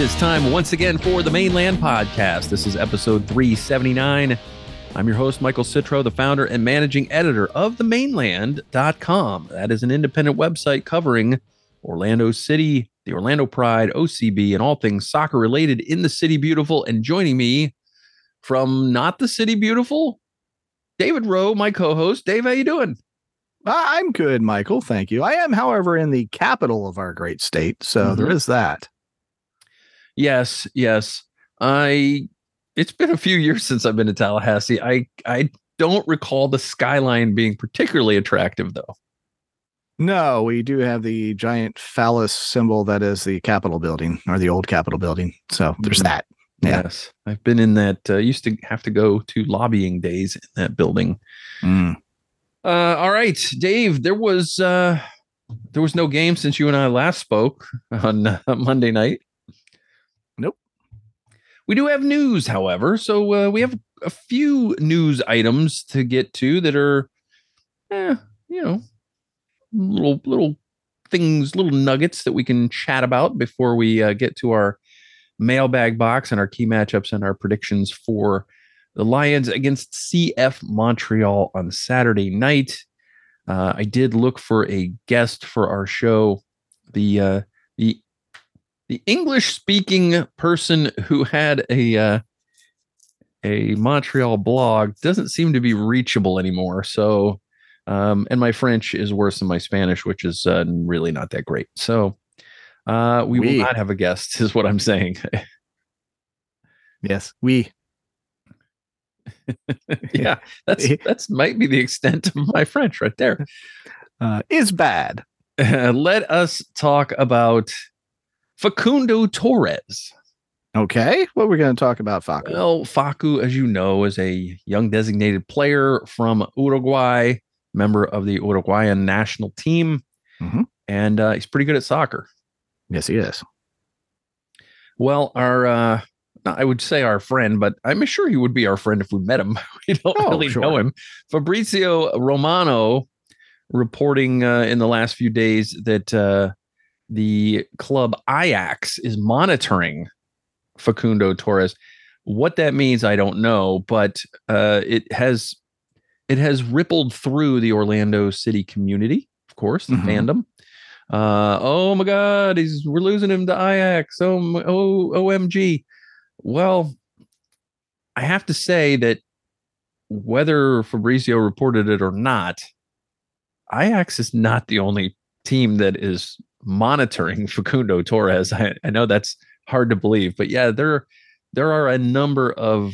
It is time once again for the Mainland Podcast. This is episode 379. I'm your host, Michael Citro, the founder and managing editor of themainland.com. That is an independent website covering Orlando City, the Orlando Pride, OCB, and all things soccer related in the City Beautiful. And joining me from not the City Beautiful, David Rowe, my co-host. Dave, how you doing? I'm good, Michael. Thank you. I am, however, in the capital of our great state, so Mhm. there is that. Yes, yes. I it's been a few years since I've been to Tallahassee. I I don't recall the skyline being particularly attractive though. No, we do have the giant phallus symbol that is the Capitol building or the old Capitol building. So there's Mhm. that. Yeah. Yes. I've been in that uh, used to have to go to lobbying days in that building. Mm. Uh all right, Dave, there was uh there was no game since you and I last spoke on uh, Monday night. Nope. We do have news, however. So uh, we have a few news items to get to that are, eh, you know, little little things, little nuggets that we can chat about before we uh, get to our mailbag box and our key matchups and our predictions for the Lions against CF Montreal on Saturday night. Uh, I did look for a guest for our show. The uh, the the English speaking person who had a uh, a Montreal blog doesn't seem to be reachable anymore. So, um, and my French is worse than my Spanish, which is uh, really not that great. So, uh, we will not have a guest, is what I'm saying. Yes, we. yeah, that's that's might be the extent of my French right there. Uh, is bad. Let us talk about Facundo Torres. Okay, what we're going to talk about, Facu? Well, Facu, as you know, is a young designated player from Uruguay, member of the Uruguayan national team, Mhm. and uh, he's pretty good at soccer. yes, he is. Well, our uh, I would say our friend, but I'm sure he would be our friend if we met him. we don't Oh, really sure. know him. Fabrizio Romano reporting uh, in the last few days that uh, the club Ajax is monitoring Facundo Torres. What that means, I don't know, but uh, it has it has rippled through the Orlando City community, of course, the Mhm. fandom. Uh, oh my God, he's we're losing him to Ajax. Oh, oh, OMG. Well, I have to say that whether Fabrizio reported it or not, Ajax is not the only team that is monitoring Facundo Torres. I, I know that's hard to believe, but yeah, there there are a number of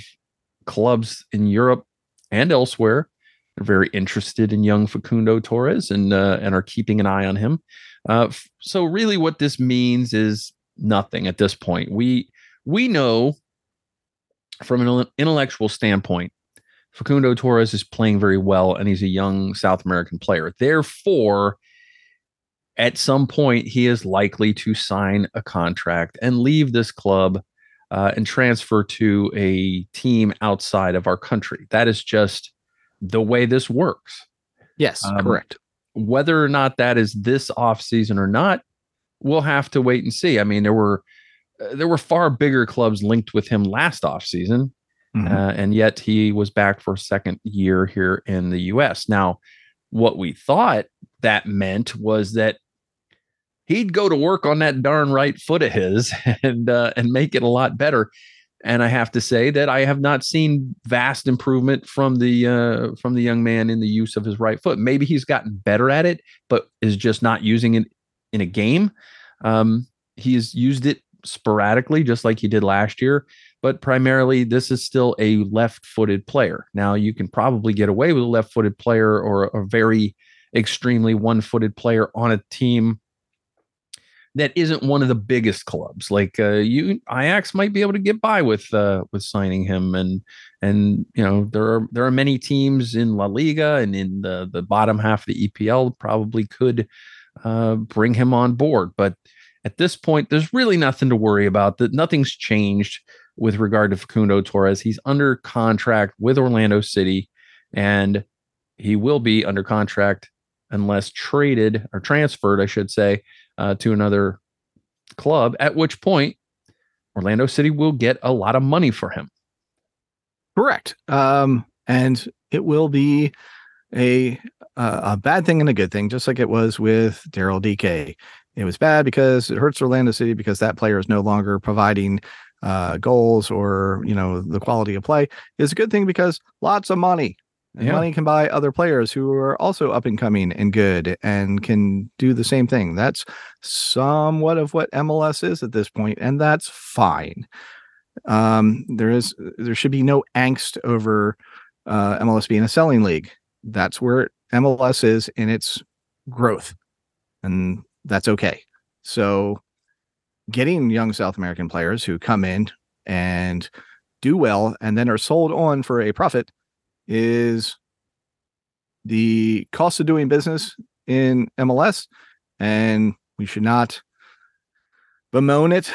clubs in Europe and elsewhere very interested in young Facundo Torres and uh, and are keeping an eye on him. Uh, f- so really, what this means is nothing at this point. We we know from an intellectual standpoint, Facundo Torres is playing very well and he's a young South American player. Therefore, at some point, he is likely to sign a contract and leave this club uh, and transfer to a team outside of our country. That is just the way this works. Yes, um, correct. Whether or not that is this off season or not, we'll have to wait and see. I mean, there were uh, there were far bigger clubs linked with him last off season, mm-hmm. uh, and yet he was back for a second year here in the U.S. Now, what we thought that meant was that he'd go to work on that darn right foot of his and uh, and make it a lot better. And I have to say that I have not seen vast improvement from the uh, from the young man in the use of his right foot. Maybe he's gotten better at it, but is just not using it in a game. Um, he's used it sporadically, just like he did last year. But primarily, this is still a left-footed player. Now, you can probably get away with a left-footed player or a very extremely one-footed player on a team that isn't one of the biggest clubs. Like uh, you, Ajax might be able to get by with uh, with signing him, and and you know there are there are many teams in La Liga and in the the bottom half of the EPL probably could uh, bring him on board. But at this point, there's really nothing to worry about. That nothing's changed with regard to Facundo Torres. He's under contract with Orlando City, and he will be under contract unless traded or transferred, I should say, uh, to another club, at which point Orlando City will get a lot of money for him. Correct. Um, and it will be a uh, a bad thing and a good thing, just like it was with Daryl Dike. It was bad because it hurts Orlando City because that player is no longer providing uh, goals or you know the quality of play. It's a good thing because lots of money, yeah. money can buy other players who are also up and coming and good and can do the same thing. That's somewhat of what MLS is at this point, and that's fine. Um, there is there should be no angst over uh, MLS being a selling league. That's where MLS is in its growth, and that's okay. So, getting young South American players who come in and do well and then are sold on for a profit is the cost of doing business in MLS, and we should not bemoan it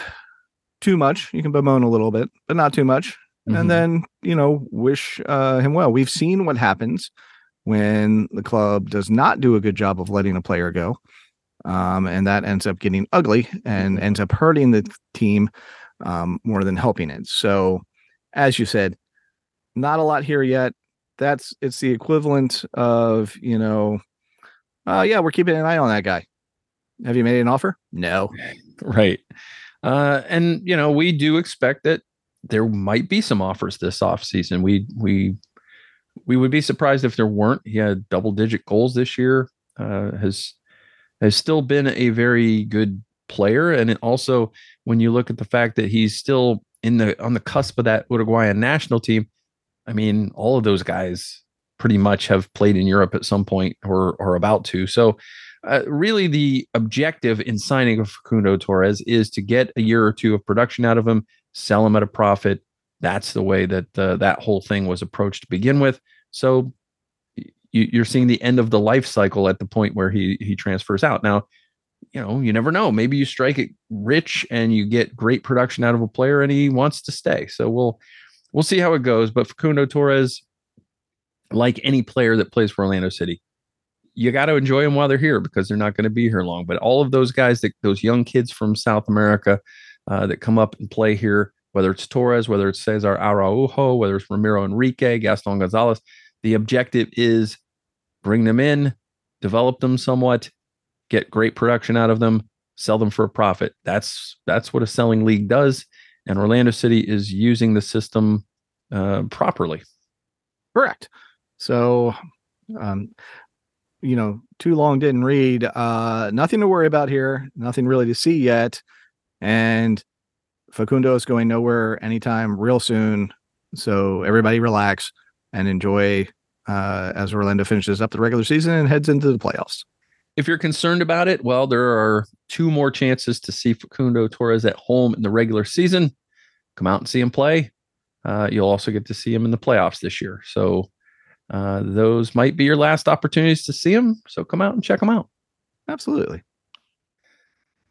too much. You can bemoan a little bit, but not too much. Mm-hmm. And then, you know, wish uh, him well. We've seen what happens when the club does not do a good job of letting a player go. Um, and that ends up getting ugly and ends up hurting the team um, more than helping it. So, as you said, not a lot here yet that's it's the equivalent of you know uh yeah we're keeping an eye on that guy. Have you made an offer? No. Right. Uh and you know we do expect that there might be some offers this off season we we we would be surprised if there weren't. He had double digit goals this year uh has has still been a very good player. And also when you look at the fact that he's still in the on the cusp of that uruguayan national team I mean, all of those guys pretty much have played in Europe at some point or or about to. So, uh, really, the objective in signing Facundo Torres is to get a year or two of production out of him, sell him at a profit. That's the way that uh, that whole thing was approached to begin with. So, you, are seeing the end of the life cycle at the point where he he transfers out. Now, you know, you never know. Maybe you strike it rich and you get great production out of a player, and he wants to stay. So we'll we'll see how it goes. But Facundo Torres, like any player that plays for Orlando City, you got to enjoy them while they're here because they're not going to be here long. But all of those guys, that those young kids from South America uh, that come up and play here, whether it's Torres, whether it's Cesar Araujo, whether it's Ramiro Enrique, Gaston Gonzalez, the objective is bring them in, develop them somewhat, get great production out of them, sell them for a profit. That's that's what a selling league does and Orlando City is using the system uh, properly. Correct. So, um, you know, too long didn't read. Uh, nothing to worry about here. Nothing really to see yet. And Facundo is going nowhere anytime real soon. So everybody relax and enjoy uh, as Orlando finishes up the regular season and heads into the playoffs if you're concerned about it, well, there are two more chances to see Facundo Torres at home in the regular season. Come out and see him play. Uh, you'll also get to see him in the playoffs this year. So uh, those might be your last opportunities to see him. So come out and check him out. Absolutely.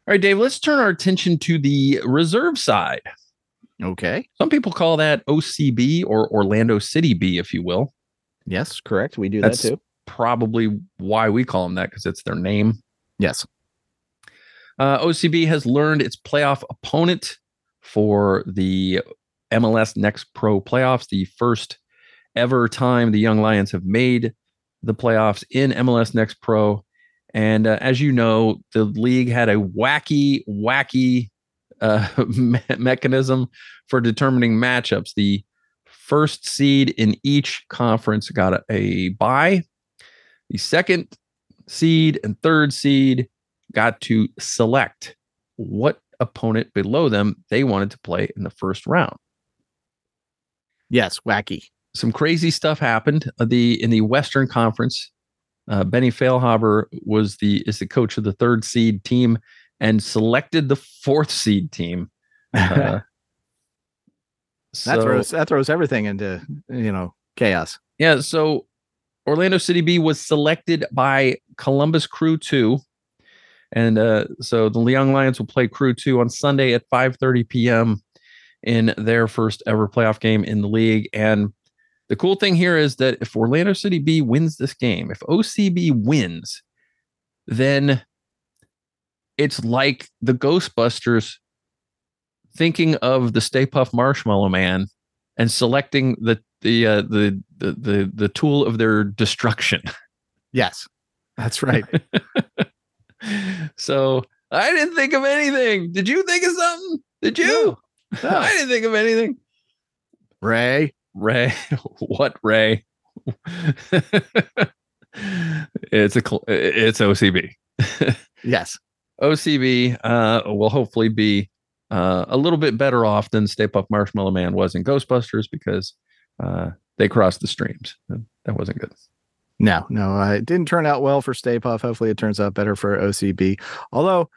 All right, Dave, let's turn our attention to the reserve side. Okay. Some people call that OCB or Orlando City B, if you will. Yes, correct. We do That's that too. Probably why we call them that because it's their name. Yes. Uh, OCB has learned its playoff opponent for the MLS Next Pro playoffs, the first ever time the Young Lions have made the playoffs in MLS Next Pro. And uh, as you know, the league had a wacky, wacky uh, me- mechanism for determining matchups. The first seed in each conference got a, a bye. The second seed and third seed got to select what opponent below them they wanted to play in the first round. Yes. Wacky. Some crazy stuff happened. Uh, the in the Western Conference, uh, Benny Feilhaber was the is the coach of the third seed team and selected the fourth seed team. Uh, that so- throws that throws everything into you know chaos. Yeah, so Orlando City B was selected by Columbus Crew 2. And uh, so the Young Lions will play Crew 2 on Sunday at 5:30 p.m. in their first ever playoff game in the league. And the cool thing here is that if Orlando City B wins this game, if OCB wins, then it's like the Ghostbusters thinking of the Stay Puft Marshmallow Man and selecting the the uh, the, the the the tool of their destruction. Yes. That's right. so I didn't think of anything. Did you think of something? Did you? No. I didn't think of anything. Ray. Ray, what Ray? it's a it's OCB. Yes. OCB uh, will hopefully be uh, a little bit better off than Stay Puft Marshmallow Man was in Ghostbusters because uh, they crossed the streams. That wasn't good. No, no, uh, it didn't turn out well for Stay Puft. Hopefully, it turns out better for OCB. Although,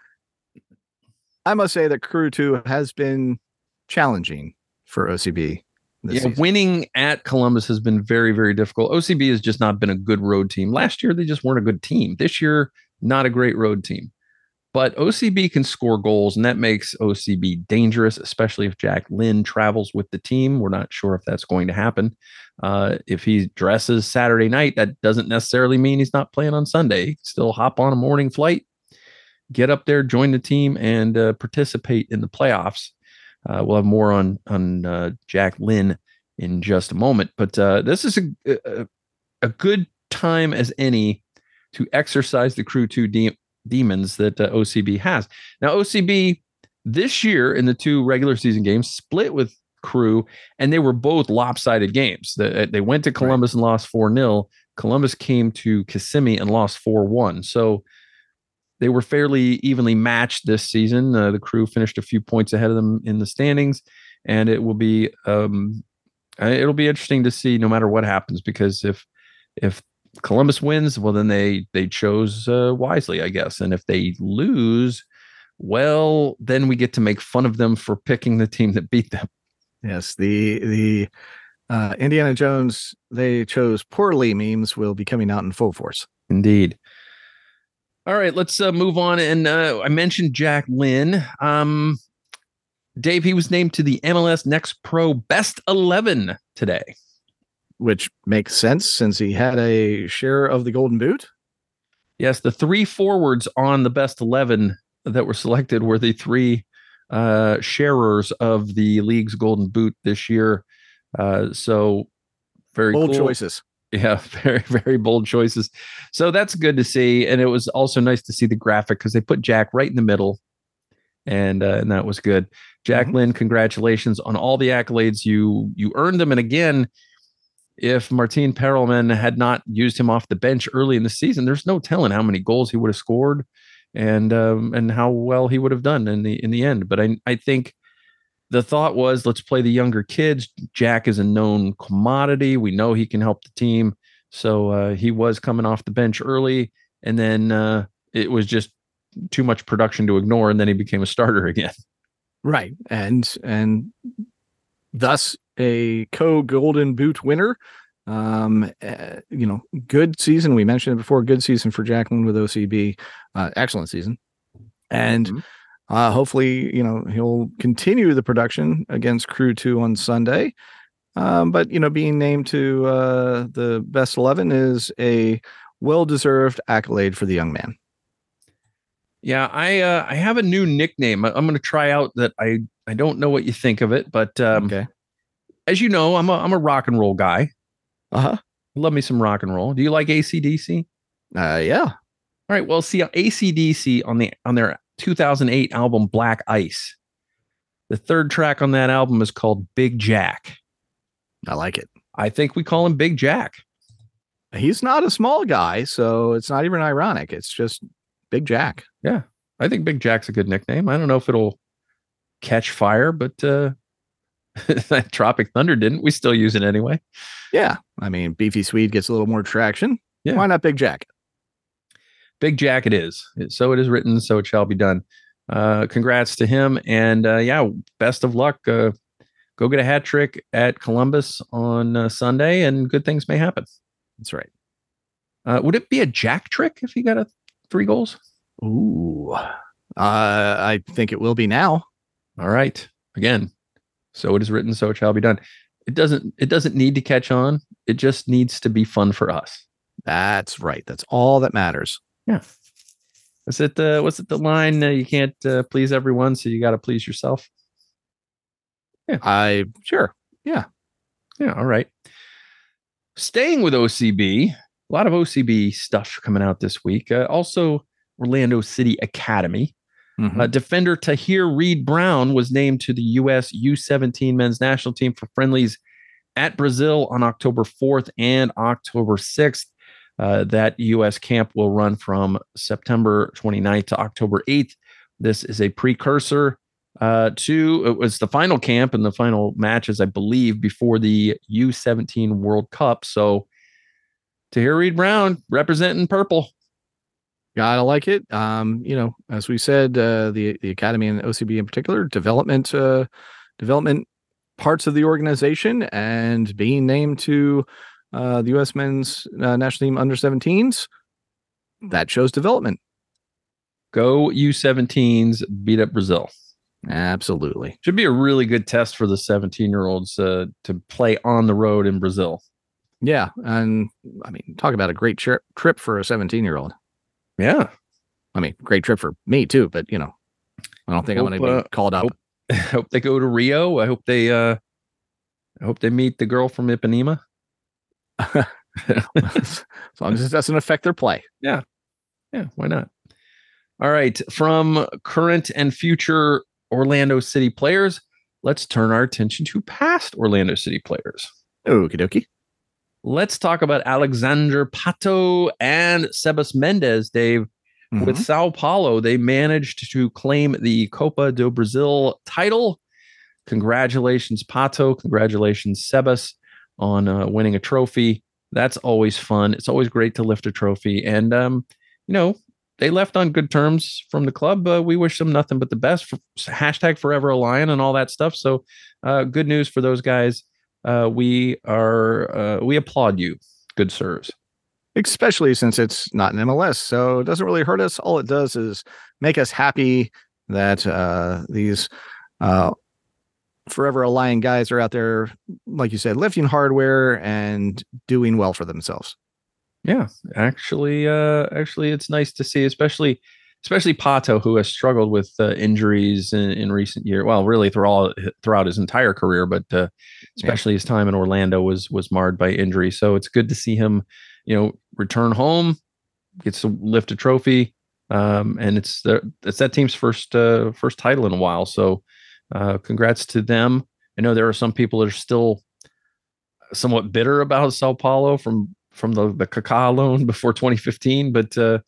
I must say that Crew 2 has been challenging for OCB. Yeah, season. winning at Columbus has been very, very difficult. OCB has just not been a good road team. Last year, they just weren't a good team. This year, not a great road team. But OCB can score goals, and that makes OCB dangerous, especially if Jack Lynn travels with the team. We're not sure if that's going to happen. Uh, if he dresses Saturday night, that doesn't necessarily mean he's not playing on Sunday. Still hop on a morning flight, get up there, join the team, and uh, participate in the playoffs. Uh, we'll have more on on uh, Jack Lynn in just a moment. But uh, this is a, a a good time as any to exercise the Crew Two demons that uh, OCB has. Now OCB this year in the two regular season games split with Crew, and they were both lopsided games. They, they went to Columbus and lost four 0 Columbus came to Kissimmee and lost four one. So they were fairly evenly matched this season. Uh, the crew finished a few points ahead of them in the standings, and it will be um, uh, it'll be interesting to see no matter what happens because if if Columbus wins, well then they they chose uh, wisely, I guess, and if they lose, well then we get to make fun of them for picking the team that beat them. Yes, the the uh, Indiana Jones they chose poorly memes will be coming out in full force. Indeed. All right, let's uh, move on. And uh, I mentioned Jack Lynn. Um, Dave, he was named to the MLS Next Pro Best 11 today. Which makes sense since he had a share of the Golden Boot. Yes, the three forwards on the Best 11 that were selected were the three uh, sharers of the league's Golden Boot this year. Uh, so very Bold cool. choices. Yeah, very, very bold choices. So that's good to see. And it was also nice to see the graphic because they put Jack right in the middle. And uh, and that was good. Jack Mhm. Lynn, congratulations on all the accolades. You you earned them. And again, if Martin Perelman had not used him off the bench early in the season, there's no telling how many goals he would have scored and um, and how well he would have done in the in the end. But I I think the thought was let's play the younger kids. Jack is a known commodity. We know he can help the team. So uh, he was coming off the bench early. And then uh, it was just too much production to ignore, and then he became a starter again. Right. And and thus a co Golden Boot winner. Um, uh, you know, good season. We mentioned it before. Good season for Jack Lynn with OCB. Uh, excellent season, and Mhm. uh, hopefully, you know, he'll continue the production against Crew Two on Sunday. Um, but you know, being named to uh, the best eleven is a well-deserved accolade for the young man. Yeah, I uh, I have a new nickname. I'm going to try out that I I don't know what you think of it, but um, okay. as you know, I'm a I'm a rock and roll guy. Uh huh. Love me some rock and roll. Do you like ACDC? Uh, yeah. All right. Well, see, ACDC on the on their 2008 album Black Ice, the third track on that album is called Big Jack. I like it. I think we call him Big Jack. He's not a small guy, so it's not even ironic. It's just Big Jack. Yeah. I think Big Jack's a good nickname. I don't know if it'll catch fire, but uh, that Tropic Thunder didn't. We still use it anyway. Yeah. I mean, Beefy Swede gets a little more traction. Yeah. Why not Big Jack? Big Jack it is. So it is written, so it shall be done. Uh, congrats to him. And uh, yeah, best of luck. Uh, go get a hat trick at Columbus on uh, Sunday, and good things may happen. That's right. Uh, would it be a jack trick if he got a three goals? Ooh. Uh, I think it will be now. All right. Again, so it is written, so it shall be done. It doesn't. It doesn't need to catch on. It just needs to be fun for us. That's right. That's all that matters. Yeah. Is it the? Was it the line? Uh, you can't uh, please everyone, so you got to please yourself. Yeah. I sure. Yeah. Yeah. All right. Staying with OCB, a lot of OCB stuff coming out this week. Uh, also, Orlando City Academy. Mhm. Uh, defender Tahir Reid-Brown was named to the U.S. U17 men's national team for friendlies at Brazil on October 4th and October 6th. Uh, that U.S. camp will run from September 29th to October 8th. This is a precursor uh, to it was the final camp and the final matches, I believe, before the U17 World Cup. So Tahir Reid-Brown representing purple. Gotta like it. Um, you know, as we said, uh, the the academy and OCB in particular, development, uh, development parts of the organization, and being named to uh, the U.S. Men's uh, National Team under 17s, that shows development. Go U17s beat up Brazil. Absolutely. Should be a really good test for the 17 year olds uh, to play on the road in Brazil. Yeah, and I mean, talk about a great trip trip for a 17 year old. Yeah. I mean, great trip for me too, but you know, I don't think I'm going to uh, be called up. hope- I hope they go to Rio. I hope they uh I hope they meet the girl from Ipanema. as long as it doesn't affect their play. Yeah, yeah, why not? All right. From current and future Orlando City players, let's turn our attention to past Orlando City players. Okie dokie. Let's talk about Alexander Pato and Sebas Mendez, Dave. With Sao Paulo, they managed to claim the Copa do Brasil title. Congratulations, Pato. Congratulations, Sebas, on uh, winning a trophy. That's always fun. It's always great to lift a trophy. And, um, you know, they left on good terms from the club. Uh, we wish them nothing but the best. For, hashtag forever a lion and all that stuff. So, uh, good news for those guys. Uh, we are, uh, we applaud you. Good sirs. especially since it's not an MLS. So it doesn't really hurt us. All it does is make us happy that uh, these uh, forever a lion guys are out there, like you said, lifting hardware and doing well for themselves. Yeah, actually, uh, actually, it's nice to see, especially, especially Pato, who has struggled with uh, injuries in, in recent years. Well, really throughout throughout his entire career, but uh, especially his time in Orlando was was marred by injury. So it's good to see him, you know, return home, gets to lift a trophy, um, and it's the it's that team's first uh, first title in a while. So, uh, congrats to them. I know there are some people that are still somewhat bitter about Sao Paulo from from the the Kaká loan before 2015, but uh,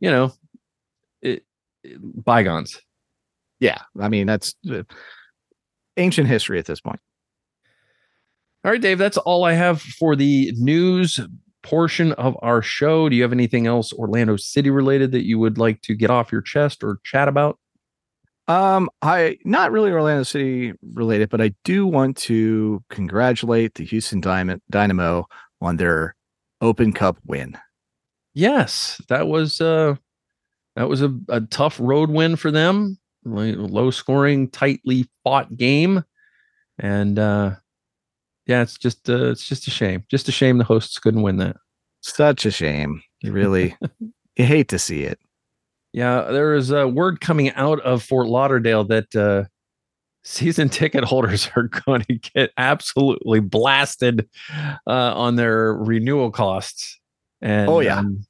you know, bygones. Yeah, I mean that's uh, ancient history at this point. All right, Dave, that's all I have for the news portion of our show. Do you have anything else Orlando City related that you would like to get off your chest or chat about? Um, I not really Orlando City related, but I do want to congratulate the Houston Diamond Dynamo on their Open Cup win. Yes, that was uh that was a, a tough road win for them. Low scoring, tightly fought game. And uh yeah, it's just uh, it's just a shame. Just a shame the hosts couldn't win that. Such a shame. You really you hate to see it. Yeah, there is a word coming out of Fort Lauderdale that uh, season ticket holders are going to get absolutely blasted uh, on their renewal costs. And oh yeah. Um,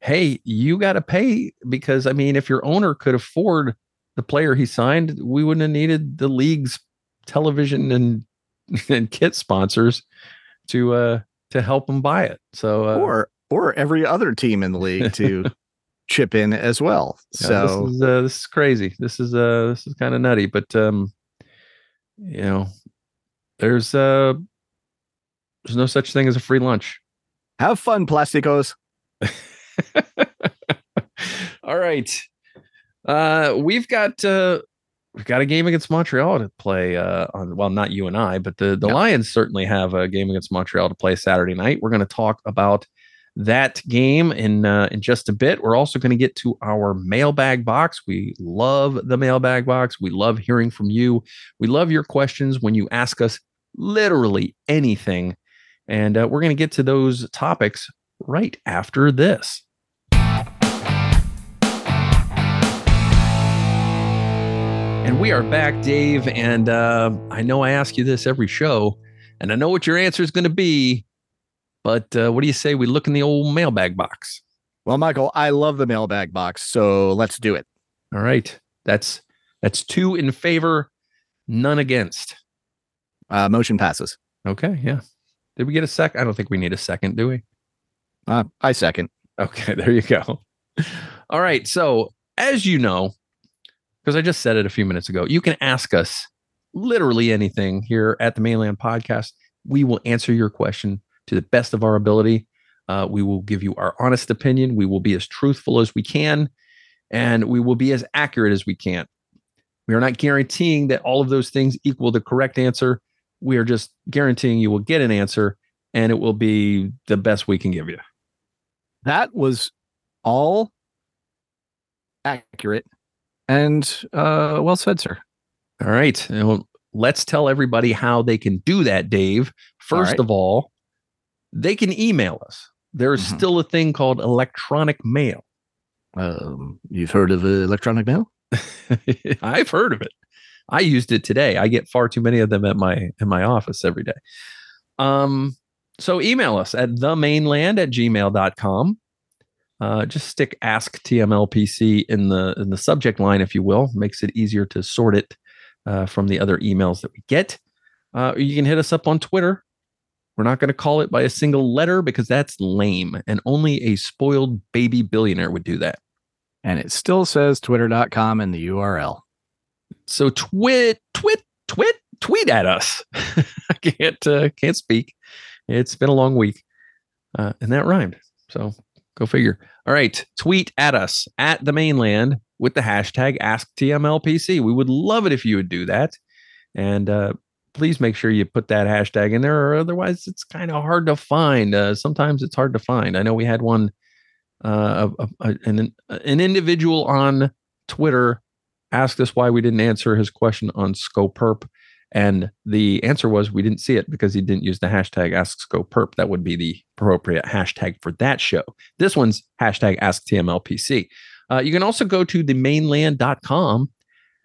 hey, you got to pay because I mean, if your owner could afford the player he signed, we wouldn't have needed the league's television and and kit sponsors to uh to help them buy it. So uh, or or every other team in the league to chip in as well. Yeah, so this is, uh, this is crazy. This is uh this is kind of nutty, but um you know there's uh there's no such thing as a free lunch. Have fun, plasticos. All right. Uh we've got uh we've got a game against Montreal to play uh, on. Well, not you and I, but the the Lions certainly have a game against Montreal to play Saturday night. We're going to talk about that game in uh, in just a bit. We're also going to get to our mailbag box. We love the mailbag box. We love hearing from you. We love your questions when you ask us literally anything, and uh, we're going to get to those topics right after this. And we are back, Dave. And uh, I know I ask you this every show, and I know what your answer is going to be. But uh, what do you say we look in the old mailbag box? Well, Michael, I love the mailbag box, so let's do it. All right, that's that's two in favor, none against. Uh, motion passes. Okay, yeah. Did we get a sec? I don't think we need a second, do we? Uh, I second. Okay, there you go. All right, so as you know, because I just said it a few minutes ago. You can ask us literally anything here at the Mainland Podcast. We will answer your question to the best of our ability. Uh, we will give you our honest opinion. We will be as truthful as we can, and we will be as accurate as we can. We are not guaranteeing that all of those things equal the correct answer. We are just guaranteeing you will get an answer and it will be the best we can give you. That was all accurate and uh, well said, sir. All right. Well, let's tell everybody how they can do that, Dave. First right. of all, they can email us. There is mm-hmm. still a thing called electronic mail. Um, you've heard of uh, electronic mail? I've heard of it. I used it today. I get far too many of them at my in my office every day. Um, so email us at themainland at gmail.com uh, just stick ask tmlpc in the in the subject line if you will. Makes it easier to sort it uh, from the other emails that we get. Uh, you can hit us up on twitter. We're not going to call it by a single letter because that's lame and only a spoiled baby billionaire would do that. And it still says twitter.com in the url so twit twit twit tweet at us. I can't uh, can't speak. It's been a long week. Uh, and that rhymed. So Go figure. All right. Tweet at us at the mainland with the hashtag AskTMLPC. We would love it if you would do that. And uh, please make sure you put that hashtag in there, or otherwise it's kind of hard to find. Uh, sometimes it's hard to find. I know we had one, uh, a, a, an, an individual on Twitter asked us why we didn't answer his question on Scoperp. And the answer was we didn't see it because he didn't use the hashtag AskScoPerp. That would be the appropriate hashtag for that show. This one's hashtag AskTMLPC. Uh, you can also go to the mainland.com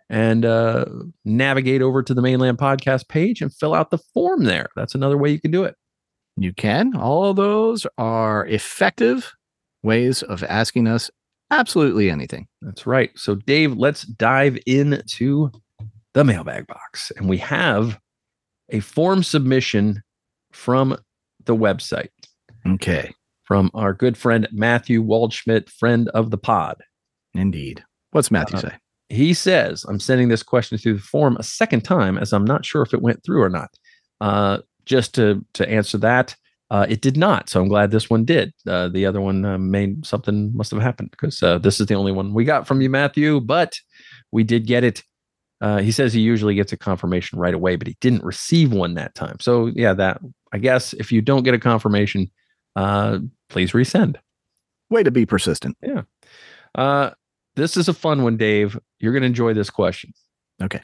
and uh, navigate over to the mainland podcast page and fill out the form there. That's another way you can do it. You can. All of those are effective ways of asking us absolutely anything. That's right. So, Dave, let's dive into the mailbag box. And we have a form submission from the website. Okay. From our good friend Matthew Waldschmidt, friend of the pod. Indeed. What's Matthew uh, say? He says, I'm sending this question through the form a second time as I'm not sure if it went through or not. Uh, just to, to answer that, Uh, it did not, so I'm glad this one did. Uh, the other one uh, made something must have happened because uh, this is the only one we got from you, Matthew. But we did get it. Uh, he says he usually gets a confirmation right away, but he didn't receive one that time. So yeah, that I guess if you don't get a confirmation, uh, please resend. Way to be persistent. Yeah. Uh, this is a fun one, Dave. You're going to enjoy this question. Okay.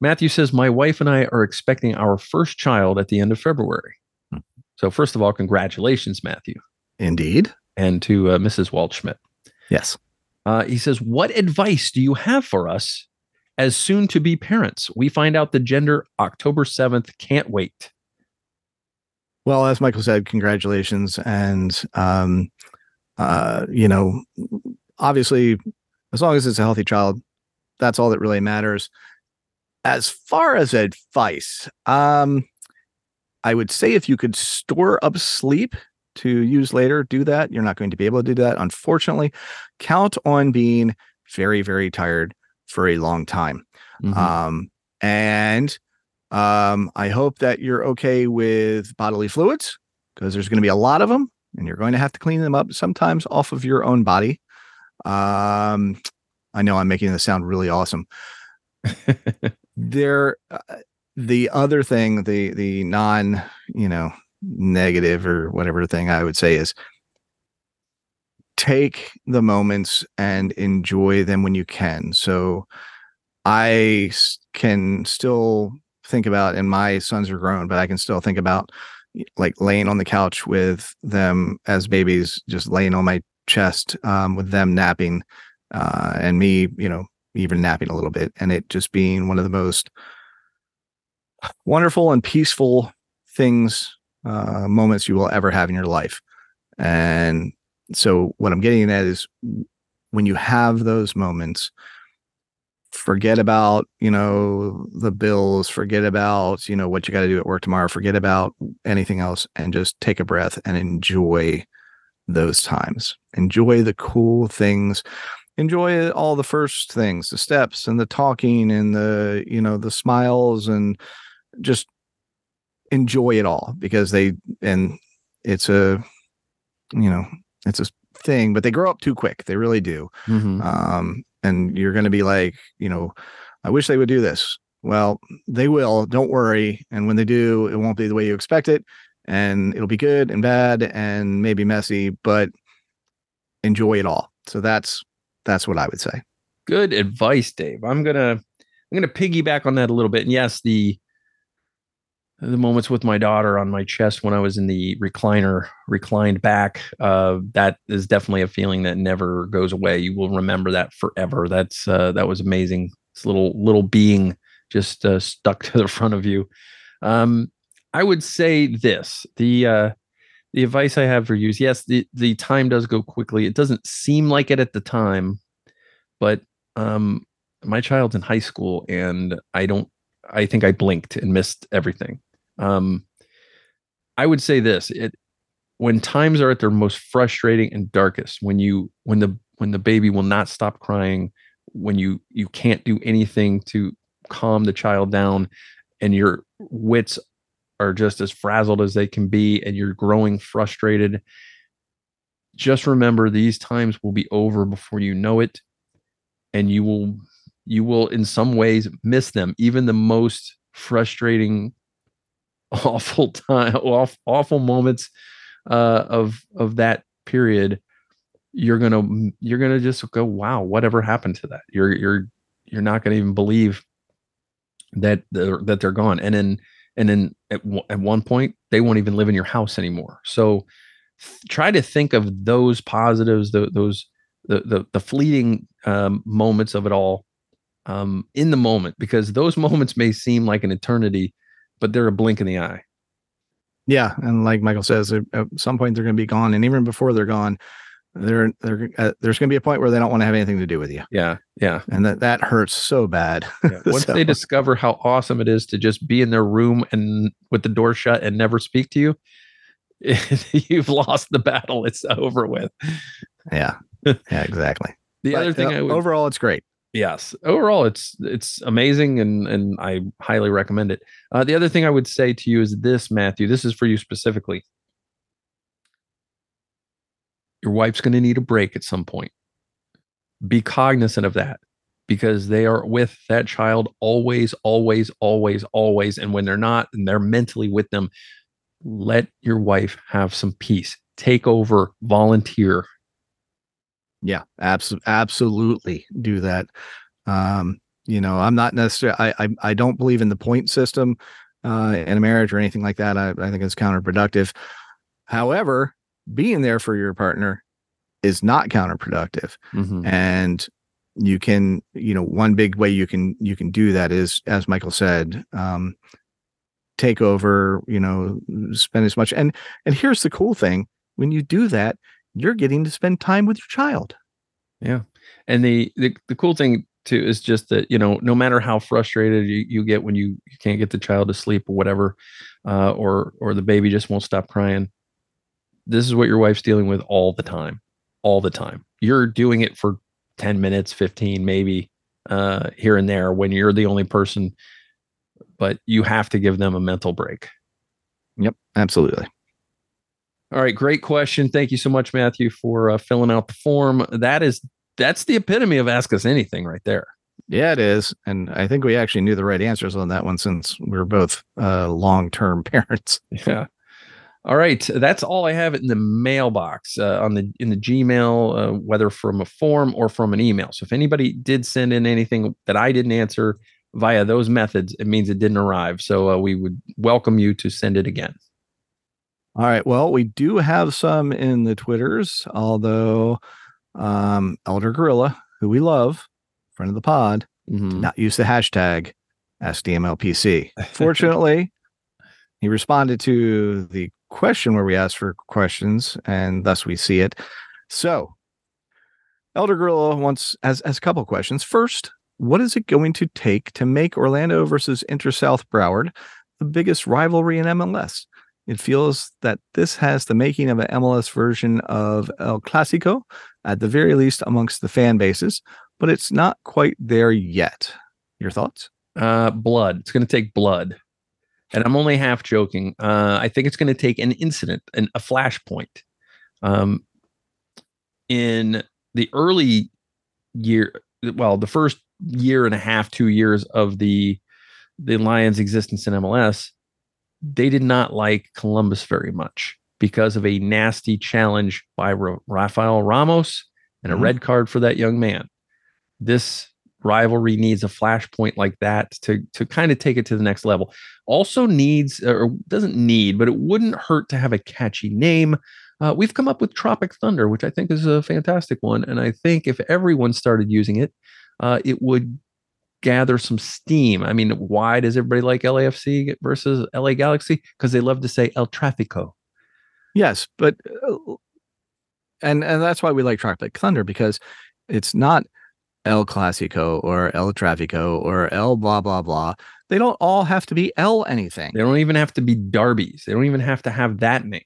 Matthew says, My wife and I are expecting our first child at the end of February. Hmm. So, first of all, congratulations, Matthew, Indeed. and to uh, Mrs. Waldschmidt. Yes. Uh, he says, What advice do you have for us as soon to be parents? We find out the gender October 7th. Can't wait. Well, as Michael said, congratulations. And, um, uh, you know, obviously, as long as it's a healthy child, that's all that really matters. As far as advice, um, I would say if you could store up sleep to use later, do that. You're not going to be able to do that. Unfortunately, count on being very, very tired for a long time. Mhm. Um, and um, I hope that you're okay with bodily fluids because there's going to be a lot of them and you're going to have to clean them up sometimes off of your own body. Um, I know I'm making this sound really awesome. there, uh, the other thing, the the non, you know, negative or whatever thing I would say is take the moments and enjoy them when you can. So I can still think about, and my sons are grown, but I can still think about like laying on the couch with them as babies, just laying on my chest um, with them napping, uh, and me, you know, even napping a little bit, and it just being one of the most wonderful and peaceful things, uh, moments you will ever have in your life. And so, what I'm getting at is when you have those moments, forget about you know the bills forget about you know what you got to do at work tomorrow forget about anything else and just take a breath and enjoy those times. Enjoy the cool things. Enjoy all the first things the steps and the talking and the you know the smiles and just enjoy it all because they and it's a you know it's a thing but they grow up too quick they really do Mhm. um, and you're going to be like, you know, I wish they would do this. Well, they will. Don't worry. And when they do, it won't be the way you expect it, and it'll be good and bad and maybe messy, but enjoy it all. So that's that's what I would say. Good advice, Dave. I'm gonna I'm gonna piggyback on that a little bit. And yes, the the moments with my daughter on my chest when I was in the recliner, reclined back, uh, that is definitely a feeling that never goes away. You will remember that forever. That's uh, that was amazing. This little little being just uh, stuck to the front of you. Um, I would say this: the uh, the advice I have for you is yes, the the time does go quickly. It doesn't seem like it at the time, but um, my child's in high school, and I don't. I think I blinked and missed everything. Um, I would say this: it when times are at their most frustrating and darkest, when you when the when the baby will not stop crying, when you you can't do anything to calm the child down, and your wits are just as frazzled as they can be, and you're growing frustrated. Just remember, these times will be over before you know it, and you will you will in some ways miss them even the most frustrating awful time awful, awful moments uh of of that period you're gonna you're gonna just go wow whatever happened to that? You're you're you're not gonna even believe that they're that they're gone. And then and then at, one- at one point they won't even live in your house anymore. So th- try to think of those positives the, those the, the the fleeting um, moments of it all um, in the moment because those moments may seem like an eternity, but they're a blink in the eye. Yeah, and like Michael says, at some point they're going to be gone, and even before they're gone, they're they're uh, there's going to be a point where they don't want to have anything to do with you, Yeah, yeah. and that that hurts so bad. yeah. Once So- they discover how awesome it is to just be in their room and with the door shut and never speak to you, you've lost the battle. It's over with. yeah, yeah, exactly. The But, other thing uh, I would overall, it's great. Yes. Overall, it's it's amazing, and and I highly recommend it. Uh, the other thing I would say to you is this, Matthew. This is for you specifically. Your wife's going to need a break at some point. Be cognizant of that because they are with that child always, always, always, always. And when they're not, and they're mentally with them, let your wife have some peace. Take over, volunteer, Yeah, absolutely, absolutely do that. Um, you know, I'm not necessarily. I, I I don't believe in the point system uh, in a marriage or anything like that. I, I think it's counterproductive. However, being there for your partner is not counterproductive, Mhm. and you can, you know, one big way you can you can do that is, as Michael said, um, take over. You know, spend as much. And and here's the cool thing: when you do that, you're getting to spend time with your child. Yeah. And the, the the cool thing too is just that, you know, no matter how frustrated you, you get when you, you can't get the child to sleep or whatever, uh, or or the baby just won't stop crying. This is what your wife's dealing with all the time. All the time. You're doing it for 10 minutes, 15, maybe uh here and there when you're the only person, but you have to give them a mental break. Yep, absolutely. All right, great question. Thank you so much, Matthew, for uh, filling out the form. That is that's the epitome of ask us anything right there. Yeah, it is. And I think we actually knew the right answers on that one since we are both uh, long term parents. Yeah. All right, that's all I have in the mailbox uh, on the in the Gmail, uh, whether from a form or from an email. So if anybody did send in anything that I didn't answer via those methods, it means it didn't arrive. So uh, we would welcome you to send it again. All right. Well, we do have some in the Twitters, although um, Elder Gorilla, who we love, friend of the pod, Mhm. did not use the hashtag SDMLPC. Fortunately, he responded to the question where we asked for questions, and thus we see it. So, Elder Gorilla wants has, has a couple questions. First, what is it going to take to make Orlando versus Inter South Broward the biggest rivalry in MLS? It feels that this has the making of an MLS version of El Clasico, at the very least amongst the fan bases, but it's not quite there yet. Your thoughts? Uh, blood. It's going to take blood, and I'm only half joking. Uh, I think it's going to take an incident and a flashpoint. Um, in the early year, well, the first year and a half, two years of the the Lions' existence in MLS, they did not like Columbus very much because of a nasty challenge by Ra- Rafael Ramos and a Mhm. red card for that young man. This rivalry needs a flashpoint like that to to kind of take it to the next level. Also needs or doesn't need, but it wouldn't hurt to have a catchy name. Uh, we've come up with Tropic Thunder, which I think is a fantastic one, and I think if everyone started using it, uh, it would gather some steam. I mean, why does everybody like LAFC versus LA Galaxy? Because they love to say El Trafico. Yes, but uh, and and that's why we like Tropic Thunder because it's not El Clasico or El Trafico or El blah blah blah. They don't all have to be El anything. They don't even have to be derbies. They don't even have to have that name.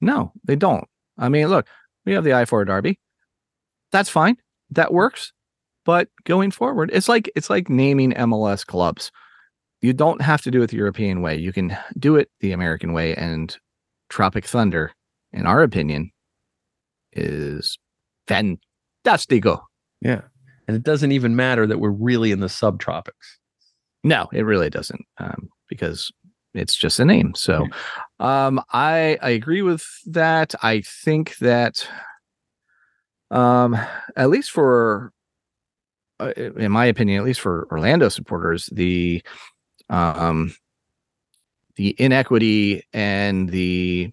No, they don't. I mean, look, we have the I four Derby. That's fine. That works. But going forward, it's like it's like naming MLS clubs. You don't have to do it the European way. You can do it the American way. And Tropic Thunder, in our opinion, is fantastico. Yeah. And it doesn't even matter that we're really in the subtropics. No, it really doesn't, um, because it's just a name. So, um, I I agree with that. I think that, um, at least for, in my opinion, at least for Orlando supporters, the, um, the inequity and the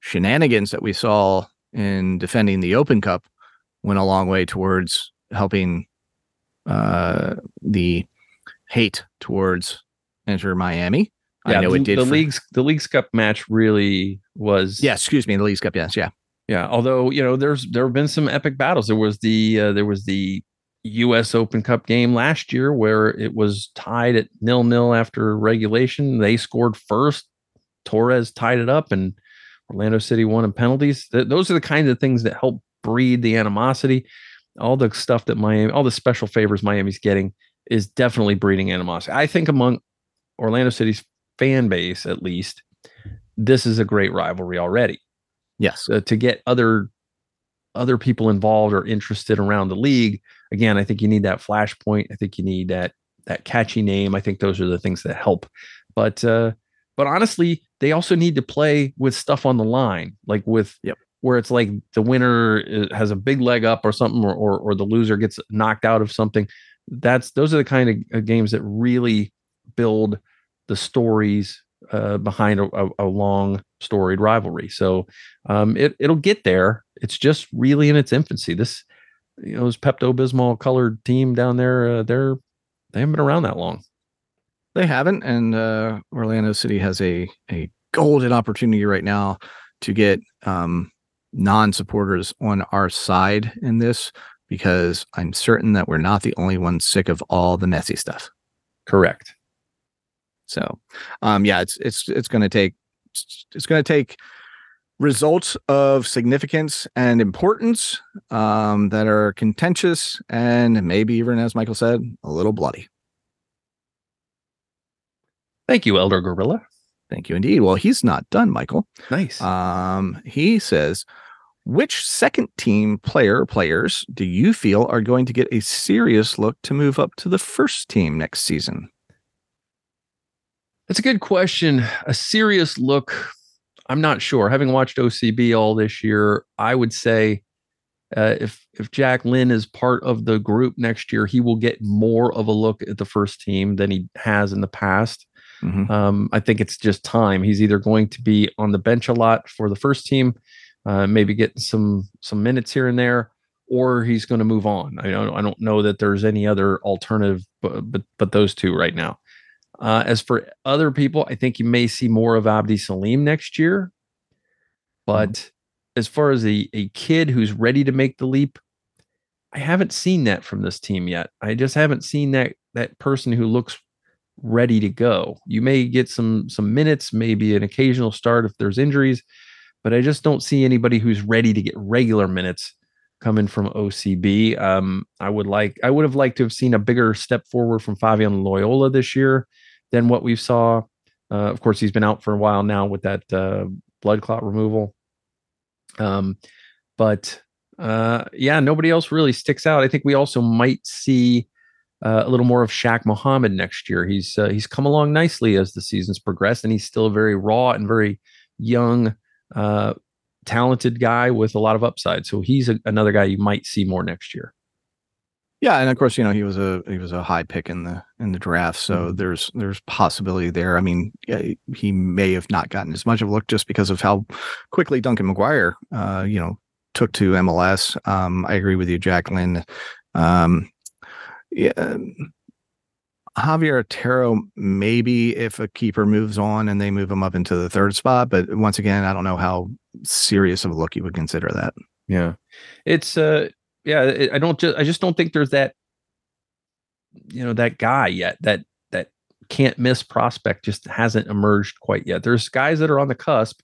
shenanigans that we saw in defending the Open Cup went a long way towards helping uh, the hate towards Inter Miami. I know the, it did. The for- league's the league's cup match really was Yeah, excuse me, the League's Cup. Yes, yeah. Yeah, although you know, there's there have been some epic battles. There was the uh, there was the U.S. Open Cup game last year where it was tied at nil nil after regulation. They scored first. Torres tied it up, and Orlando City won in penalties. Th- those are the kinds of things that help breed the animosity. all the stuff that Miami, all the special favors Miami's getting is definitely breeding animosity. I think among Orlando City's fan base, at least, this is a great rivalry already. Yes. Uh, to get other other people involved or interested around the league, again, I think you need that flashpoint. I think you need that that catchy name. I think those are the things that help. But uh, but honestly, they also need to play with stuff on the line, like with yep. where it's like the winner uh, has a big leg up or something, or, or, or the loser gets knocked out of something. That's those are the kind of uh, games that really build the stories uh, behind a, a, a, long storied rivalry. So um, it it'll get there. It's just really in its infancy. This you know this Pepto Bismol colored team down there, uh, they're they haven't been around that long. They haven't, and uh, Orlando City has a a golden opportunity right now to get um, non-supporters on our side in this because I'm certain that we're not the only ones sick of all the messy stuff. Correct. So, um, yeah, it's it's it's going to take it's going to take results of significance and importance um, that are contentious and maybe even, as Michael said, a little bloody. Thank you, Elder Gorilla. Thank you indeed. Well, he's not done, Michael. Nice. Um, he says, which second team player players do you feel are going to get a serious look to move up to the first team next season? That's a good question. A serious look. I'm not sure. Having watched OCB all this year, I would say uh, if if Jack Lynn is part of the group next year, he will get more of a look at the first team than he has in the past. Mm-hmm. Um, I think it's just time. He's either going to be on the bench a lot for the first team, uh, maybe getting some some minutes here and there, or he's going to move on. I don't I don't know that there's any other alternative, but but, but those two right now. Uh, as for other people, I think you may see more of Abdi Salim next year. But mm-hmm. as far as a, a kid who's ready to make the leap, I haven't seen that from this team yet. I just haven't seen that that person who looks ready to go. You may get some some minutes, maybe an occasional start if there's injuries, but I just don't see anybody who's ready to get regular minutes coming from OCB. Um, I would like I would have liked to have seen a bigger step forward from Favian Loyola this year than what we saw. Uh, of course, he's been out for a while now with that uh, blood clot removal. Um, but uh, yeah, nobody else really sticks out. I think we also might see uh, a little more of Shaq Mohammed next year. He's uh, he's come along nicely as the seasons progressed, and he's still a very raw and very young, uh, talented guy with a lot of upside. So he's a, another guy you might see more next year. Yeah, and of course, you know he was a he was a high pick in the in the draft, so mm-hmm. there's there's possibility there. I mean, he may have not gotten as much of a look just because of how quickly Duncan McGuire, uh, you know, took to MLS. Um, I agree with you, Jacqueline. Um, yeah, Javier Otero, maybe if a keeper moves on and they move him up into the third spot, but once again, I don't know how serious of a look you would consider that. Yeah, it's uh yeah, I don't just I just don't think there's that you know that guy yet that that can't miss prospect just hasn't emerged quite yet. There's guys that are on the cusp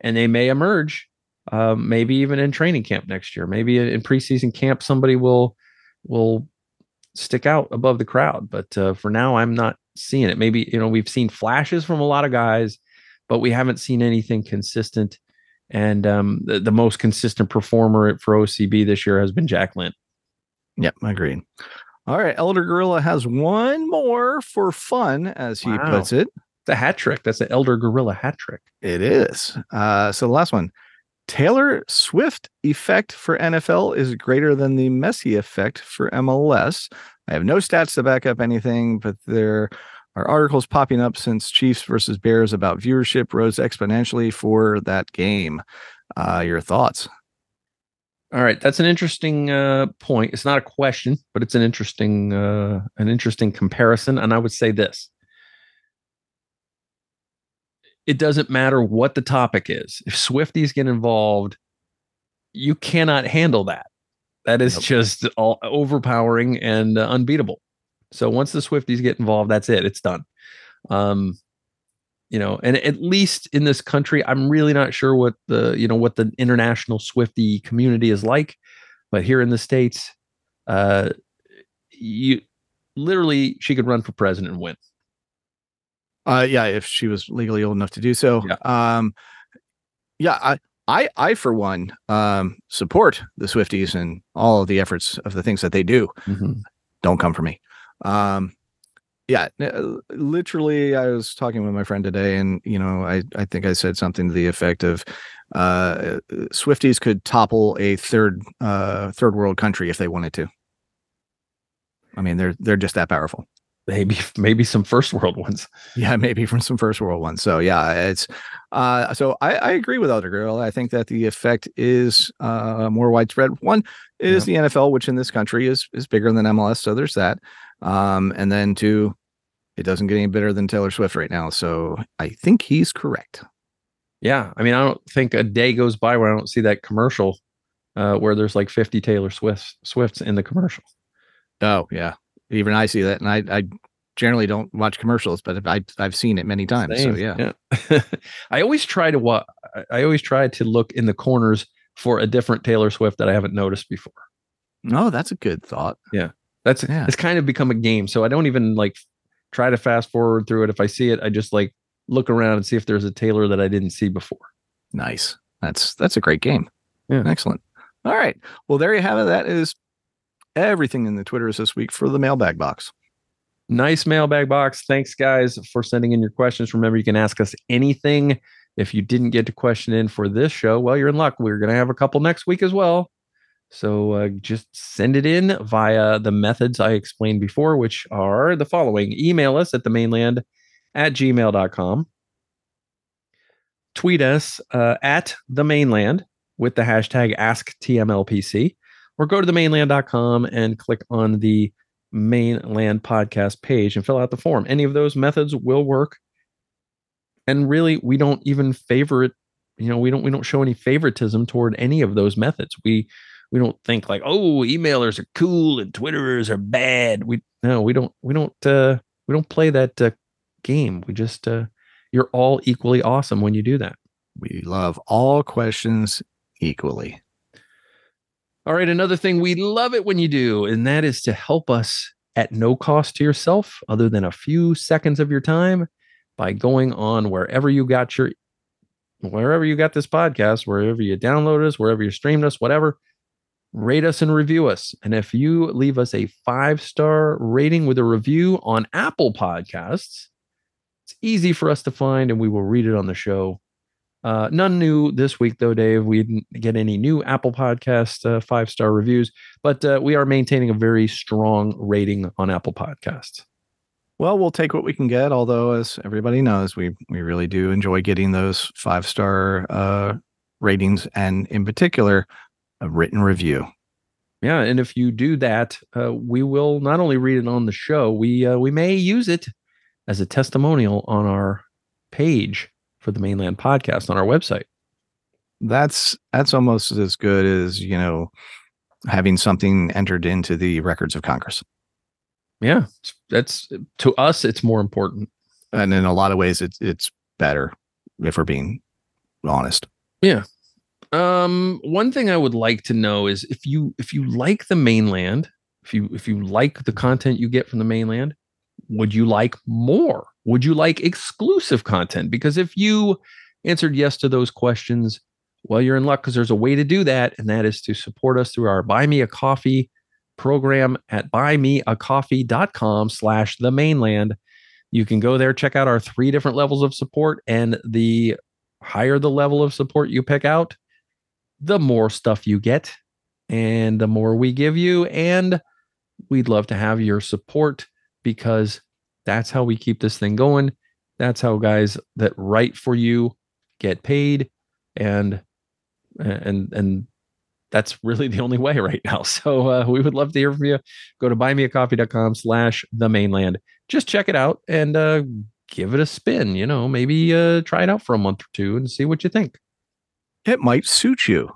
and they may emerge um, maybe even in training camp next year. Maybe in preseason camp somebody will will stick out above the crowd, but uh, for now I'm not seeing it. Maybe you know we've seen flashes from a lot of guys, but we haven't seen anything consistent and um, the, the, most consistent performer for OCB this year has been Jack Lynn. Yep, I agree. All right, Elder Gorilla has one more for fun, as he wow. puts it. It's a hat trick. That's an Elder Gorilla hat trick. It is. Uh, so the last one, Taylor Swift effect for NFL is greater than the Messi effect for MLS. I have no stats to back up anything, but there are articles popping up since Chiefs versus Bears about viewership rose exponentially for that game. Uh, your thoughts? All right, that's an interesting uh, point. It's not a question, but it's an interesting uh, an interesting comparison. And I would say this: it doesn't matter what the topic is. If Swifties get involved, you cannot handle that. That is just all overpowering and uh, unbeatable. So once the Swifties get involved, that's it. It's done. Um, you know, and at least in this country, I'm really not sure what the you know what the international Swifty community is like, but here in the states, uh, you literally she could run for president and win. Uh, yeah, if she was legally old enough to do so. Yeah. Um, yeah, I, I, I for one, um, support the Swifties and all of the efforts of the things that they do. Don't come for me. Um, yeah, uh, literally, I was talking with my friend today, and you know, I, I think I said something to the effect of, uh, Swifties could topple a third, uh, third world country if they wanted to. I mean, they're they're just that powerful. Maybe maybe some first world ones. Yeah, maybe from some first world ones. So yeah, it's uh so I, I agree with Elder Girl. I think that the effect is uh more widespread. One is the NFL, which in this country is is bigger than MLS. So there's that. Um, and then two, it doesn't get any better than Taylor Swift right now. So I think he's correct. Yeah, I mean, I don't think a day goes by where I don't see that commercial uh, where there's like 50 Taylor Swifts Swifts in the commercial. Oh yeah. Even I see that. And I I generally don't watch commercials, but I I've seen it many times. So yeah. yeah. I always try to what I always try to look in the corners for a different Taylor Swift that I haven't noticed before. No, that's a good thought. That's Yeah. it's kind of become a game. So I don't even like try to fast forward through it. If I see it, I just like look around and see if there's a Taylor that I didn't see before. Nice. That's that's a great game. Yeah. Excellent. All right. Well, there you have it. That is everything in the Twitters this week for the mailbag box. Nice mailbag box. Thanks, guys, for sending in your questions. Remember, you can ask us anything. If you didn't get to question in for this show, well, you're in luck. We're going to have a couple next week as well. So uh, just send it in via the methods I explained before, which are the following email us at the mainland at gmail.com, tweet us uh, at the mainland with the hashtag AskTMLPC, or go to the mainland.com and click on the mainland podcast page and fill out the form. Any of those methods will work. And really, we don't even favor it. You know, we don't we don't show any favoritism toward any of those methods. We we don't think like, oh, emailers are cool and Twitterers are bad. We no, we don't we don't uh we don't play that uh, game. We just uh you're all equally awesome when you do that. We love all questions equally. All right, another thing we love it when you do, and that is to help us at no cost to yourself, other than a few seconds of your time, by going on wherever you got your, wherever you got this podcast, wherever you download us, wherever you streamed us, whatever, rate us and review us. And if you leave us a five star rating with a review on Apple Podcasts, it's easy for us to find, and we will read it on the show. Uh, none new this week, though, Dave. We didn't get any new Apple Podcast uh, five star reviews, but uh, we are maintaining a very strong rating on Apple Podcasts. Well, we'll take what we can get. Although, as everybody knows, we we really do enjoy getting those five star uh, ratings, and in particular, a written review. Yeah, and if you do that, uh, we will not only read it on the show, we uh, we may use it as a testimonial on our page for the Mainland Podcast on our website. That's that's almost as good as you know having something entered into the records of Congress. Yeah, that's to us, it's more important. And in a lot of ways, it's it's better if we're being honest. Um, one thing I would like to know is if you if you like the mainland, if you if you like the content you get from the mainland, would you like more? Would you like exclusive content? Because if you answered yes to those questions, well, you're in luck because there's a way to do that, and that is to support us through our Buy Me a Coffee program at buymeacoffee.com slash the mainland. You can go there, check out our three different levels of support, and the higher the level of support you pick out, the more stuff you get and the more we give you. And we'd love to have your support because that's how we keep this thing going. That's how guys that write for you get paid. And and and that's really the only way right now. So uh, we would love to hear from you. Go to buymeacoffee.com slash the mainland. Just check it out and uh, give it a spin. You know, maybe uh, try it out for a month or two and see what you think. It might suit you,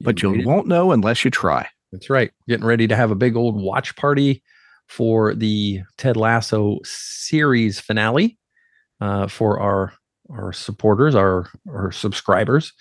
but you won't know unless you try. That's right. Getting ready to have a big old watch party for the Ted Lasso series finale uh, for our our supporters, our our subscribers,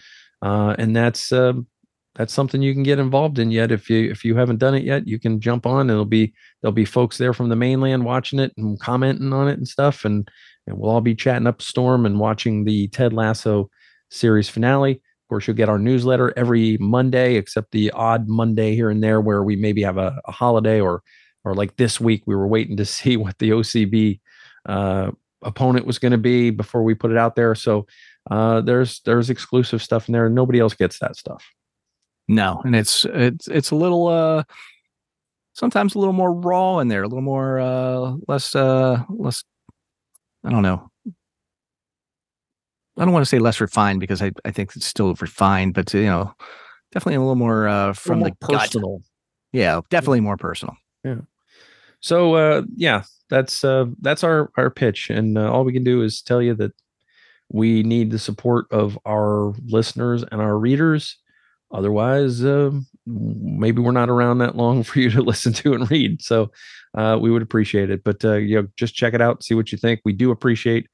uh, and that's um, that's something you can get involved in yet. If you if you haven't done it yet, you can jump on. And it'll be there'll be folks there from the mainland watching it and commenting on it and stuff. And and we'll all be chatting up storm and watching the Ted Lasso series finale. Of course, you'll get our newsletter every Monday, except the odd Monday here and there where we maybe have a, a holiday or or like this week we were waiting to see what the OCB uh, opponent was going to be before we put it out there. So uh, there's there's exclusive stuff in there. and Nobody else gets that stuff. No, and it's it's it's a little uh sometimes a little more raw in there, a little more uh less uh less I don't know. I don't want to say less refined because I, I think it's still refined, but you know, definitely a little more uh from more the personal. Gut. Yeah, definitely more personal. Yeah. So uh yeah, that's uh that's our our pitch and uh, all we can do is tell you that we need the support of our listeners and our readers Otherwise, uh, maybe we're not around that long for you to listen to and read. So uh, we would appreciate it. But uh, you know, just check it out, see what you think. We do appreciate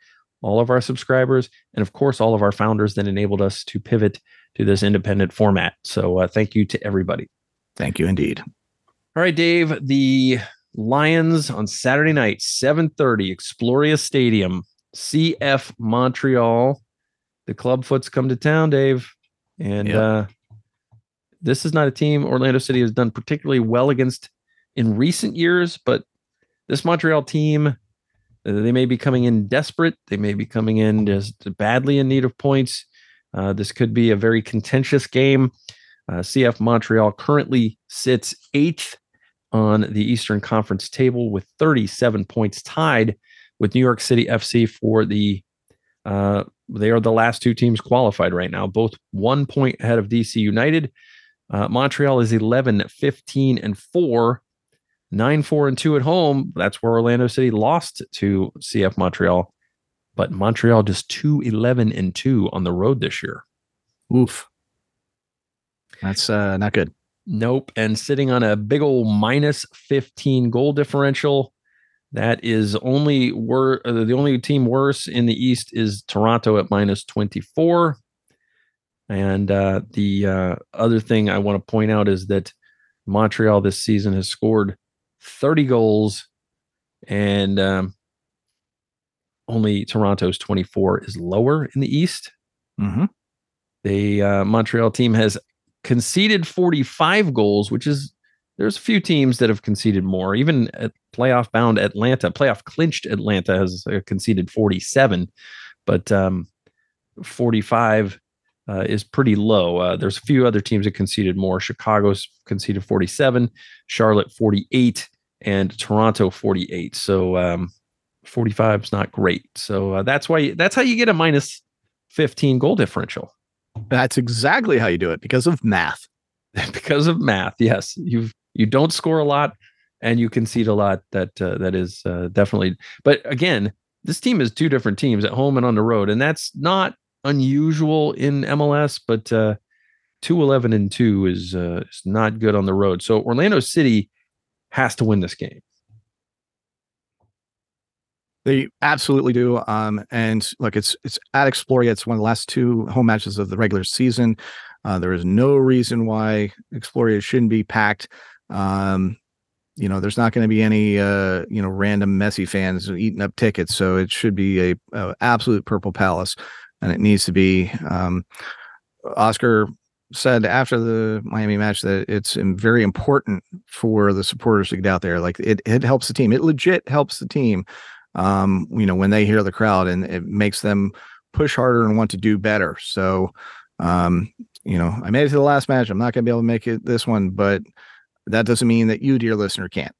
all of our subscribers and, of course, all of our founders that enabled us to pivot to this independent format. So uh, thank you to everybody. Thank you indeed. All right, Dave. The Lions on Saturday night, 7:30, Exploria Stadium, CF Montreal. The clubfoots come to town, Dave. And yep. uh, this is not a team Orlando City has done particularly well against in recent years, but this Montreal team, they may be coming in desperate. They may be coming in just badly in need of points. Uh, this could be a very contentious game. Uh, CF Montreal currently sits eighth on the Eastern Conference table with 37 points, tied with New York City FC for the. Uh, they are the last two teams qualified right now, both one point ahead of DC United uh, Montreal is 11, 15, and 4, 9, 4, and 2 at home. That's where Orlando City lost to CF Montreal. But Montreal just 2, 11, and 2 on the road this year. Oof. That's uh, not good. Nope. And sitting on a big old minus 15 goal differential. That is only wor- uh, the only team worse in the East is Toronto at minus 24. And uh, the uh, other thing I want to point out is that Montreal this season has scored 30 goals, and um, only Toronto's 24 is lower in the East. Mm-hmm. The uh, Montreal team has conceded 45 goals, which is there's a few teams that have conceded more. Even at playoff bound Atlanta, playoff clinched Atlanta has uh, conceded 47, but um, 45 uh, is pretty low. Uh, there's a few other teams that conceded more. Chicago's conceded 47, Charlotte 48, and Toronto 48. So um, 45 is not great. So uh, that's why you, that's how you get a minus 15 goal differential. That's exactly how you do it because of math. because of math, yes. You you don't score a lot and you concede a lot. That uh, that is uh, definitely. But again, this team is two different teams at home and on the road, and that's not unusual in MLS, but uh, 211 and 2 is, uh, is not good on the road. So Orlando City has to win this game. They absolutely do. Um, and look, it's it's at Exploria. It's one of the last two home matches of the regular season. Uh, there is no reason why Exploria shouldn't be packed. Um, you know, there's not going to be any uh, you know random messy fans eating up tickets, so it should be a, a absolute purple palace and it needs to be. Um, Oscar said after the Miami match that it's very important for the supporters to get out there. Like it, it helps the team. It legit helps the team. Um, you know, when they hear the crowd and it makes them push harder and want to do better. So, um, you know, I made it to the last match. I'm not going to be able to make it this one, but that doesn't mean that you, dear listener, can't.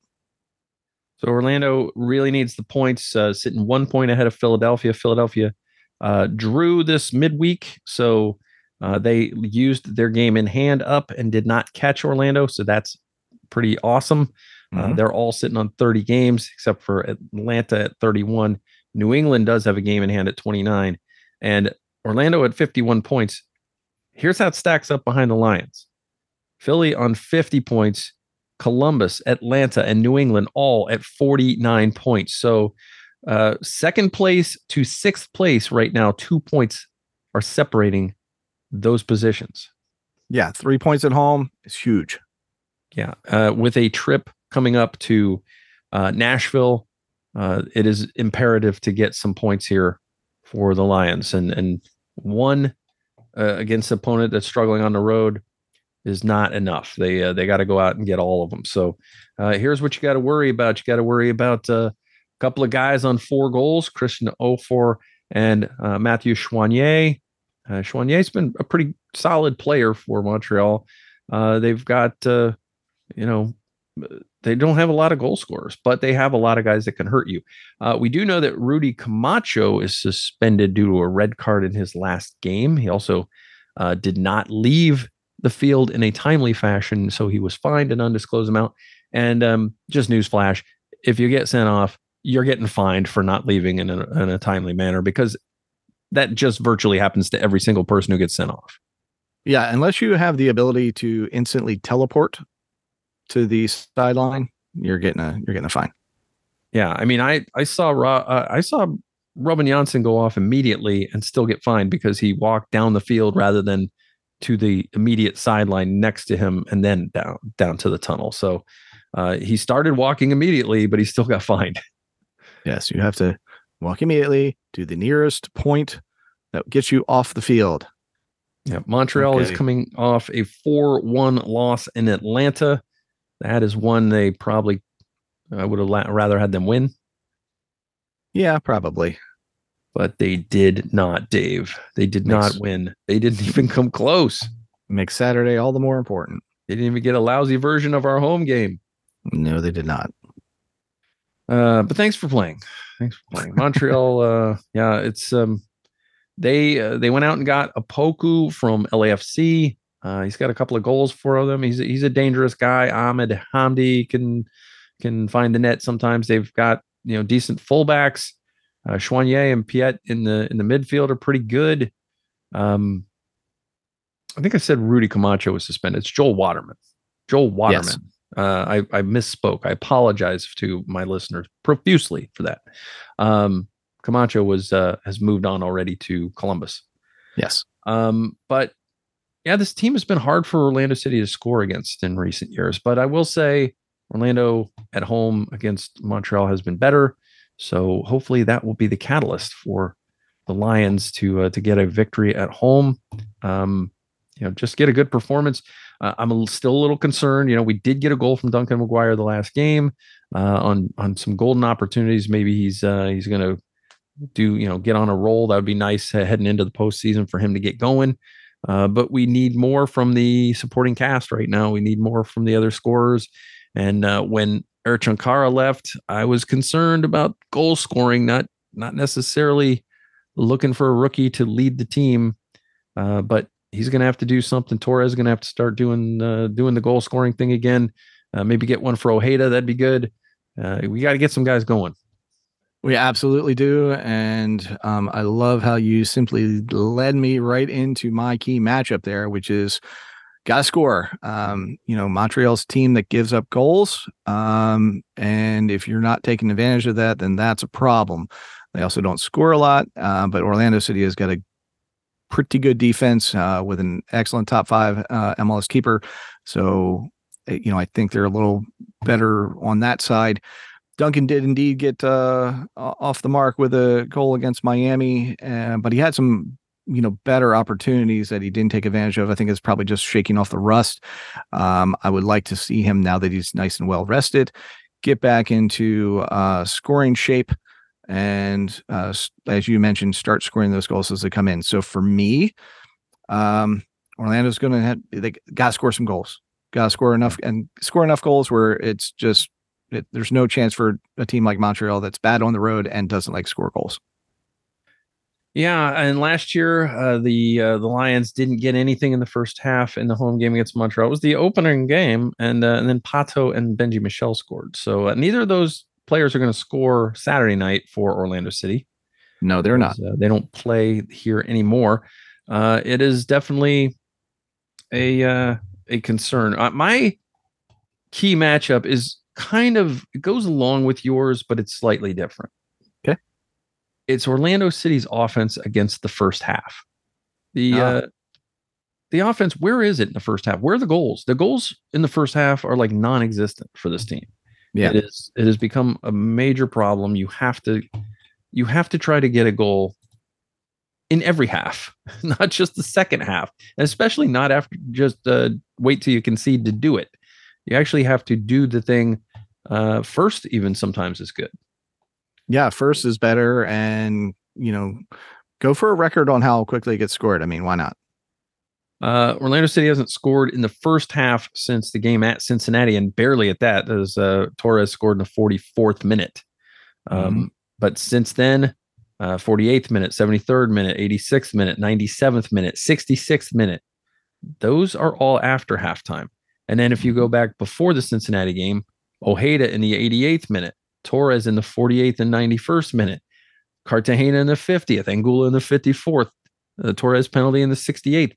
So Orlando really needs the points, uh, sitting one point ahead of Philadelphia. Philadelphia uh, drew this midweek. So uh, they used their game in hand up and did not catch Orlando. So that's pretty awesome. Uh, mm-hmm. Uh, they're all sitting on 30 games except for Atlanta at 31. New England does have a game in hand at 29. And Orlando at 51 points. Here's how it stacks up behind the Lions Philly on 50 points, Columbus, Atlanta, and New England all at 49 points. So uh, second place to sixth place right now, two points are separating those positions. Yeah, three points at home is huge. Yeah, uh, with a trip coming up to uh, Nashville, uh, it is imperative to get some points here for the Lions, and and one uh, against an opponent that's struggling on the road is not enough. They uh, they got to go out and get all of them. So uh, here's what you got to worry about. You got to worry about uh, a couple of guys on four goals: Christian Offor and uh, Matthew Choinière. Uh, Choinière's been a pretty solid player for Montreal. Uh, they've got uh, you know they don't have a lot of goal scorers, but they have a lot of guys that can hurt you. Uh, we do know that Rudy Camacho is suspended due to a red card in his last game. He also uh, did not leave the field in a timely fashion, so he was fined an undisclosed amount. And um, just newsflash: if you get sent off, you're getting fined for not leaving in a, in a timely manner because that just virtually happens to every single person who gets sent off. Yeah, unless you have the ability to instantly teleport to the sideline, you're getting a you're getting a fine. Yeah, I mean, I I saw uh, I saw Robin Jansson go off immediately and still get fined because he walked down the field rather than to the immediate sideline next to him and then down down to the tunnel. So uh, he started walking immediately, but he still got fined. Yes, you have to walk immediately to the nearest point that gets you off the field. Yeah, Montreal okay. is coming off a 4 1 loss in Atlanta. That is one they probably I would have la- rather had them win. Yeah, probably. But they did not, Dave. They did makes, not win. They didn't even come close. Makes Saturday all the more important. They didn't even get a lousy version of our home game. No, they did not. Uh, but thanks for playing. Thanks for playing. Montreal, uh, yeah, it's um they uh, they went out and got Opoku from LAFC. Uh, he's got a couple of goals for them. He's a, he's a dangerous guy. Ahmed Hamdi can can find the net sometimes. They've got you know decent fullbacks. Uh, and Piette in the in the midfield are pretty good. Um, I think I said Rudy Camacho was suspended. It's Joel Waterman. Joel Waterman. Yes. Uh, I, I misspoke. I apologize to my listeners profusely for that. Um, Camacho was uh, has moved on already to Columbus. Yes. Um, but yeah, this team has been hard for Orlando City to score against in recent years. But I will say Orlando at home against Montreal has been better. So hopefully that will be the catalyst for the Lions to uh, to get a victory at home. Um, you know, just get a good performance. Uh, I'm a, still a little concerned. You know, we did get a goal from Duncan McGuire the last game uh, on on some golden opportunities. Maybe he's uh, he's going to do you know get on a roll. That would be nice heading into the postseason for him to get going. Uh, but we need more from the supporting cast right now. We need more from the other scorers. And uh, when Ercan Kara left, I was concerned about goal scoring, not not necessarily looking for a rookie to lead the team. Uh, but he's going to have to do something. Torres is going to have to start doing doing the goal scoring thing again. Uh, maybe get one for Ojeda. That'd be good. Uh, we got to get some guys going. We absolutely do, and um, I love how you simply led me right into my key matchup there, which is got to score. Um, you know, Montreal's team that gives up goals, um, and if you're not taking advantage of that, then that's a problem. They also don't score a lot, uh, but Orlando City has got a pretty good defense uh, with an excellent top five uh, MLS keeper. So, eh, you know, I think they're a little better on that side. Duncan did indeed get uh, off the mark with a goal against Miami, but he had some you know better opportunities that he didn't take advantage of. I think it's probably just shaking off the rust. Um, I would like to see him now that he's nice and well rested, get back into uh, scoring shape, and uh, as you mentioned, start scoring those goals as they come in. So for me, um, Orlando's going to have they got to score some goals. Got to score enough and score enough goals where it's just it, there's no chance for a team like Montreal that's bad on the road and doesn't like score goals. Yeah, and last year uh, the uh, the Lions didn't get anything in the first half in the home game against Montreal. It was the opening game, and uh, and then Pato and Benji Michel scored. So uh, neither of those players are going to score Saturday night for Orlando City. No, they're not. Uh, they don't play here anymore. Uh, it is definitely a a concern. my key matchup is kind of it goes along with yours, but it's slightly different. Okay. It's Orlando City's offense against the first half. The ah. uh, the offense, where is it in the first half? Where are the goals? The goals in the first half are like non-existent for this team. Yeah. It is it has become a major problem. You have to you have to try to get a goal in every half, not just the second half, and especially not after just uh, wait till you concede to do it. You actually have to do the thing uh, first, even sometimes is good. Yeah, first is better, and you know, go for a record on how quickly it gets scored. I mean, why not? Uh, Orlando City hasn't scored in the first half since the game at Cincinnati, and barely at that, as uh, Torres scored in the 44th minute. Um, Mm-hmm. But since then, uh, 48th minute, 73rd minute, 86th minute, 97th minute, 66th minute, those are all after halftime. And then if you Mm-hmm. go back before the Cincinnati game, Ojeda in the 88th minute, Torres in the 48th and 91st minute, Cartagena in the 50th, Angulo in the 54th, the Torres penalty in the 68th.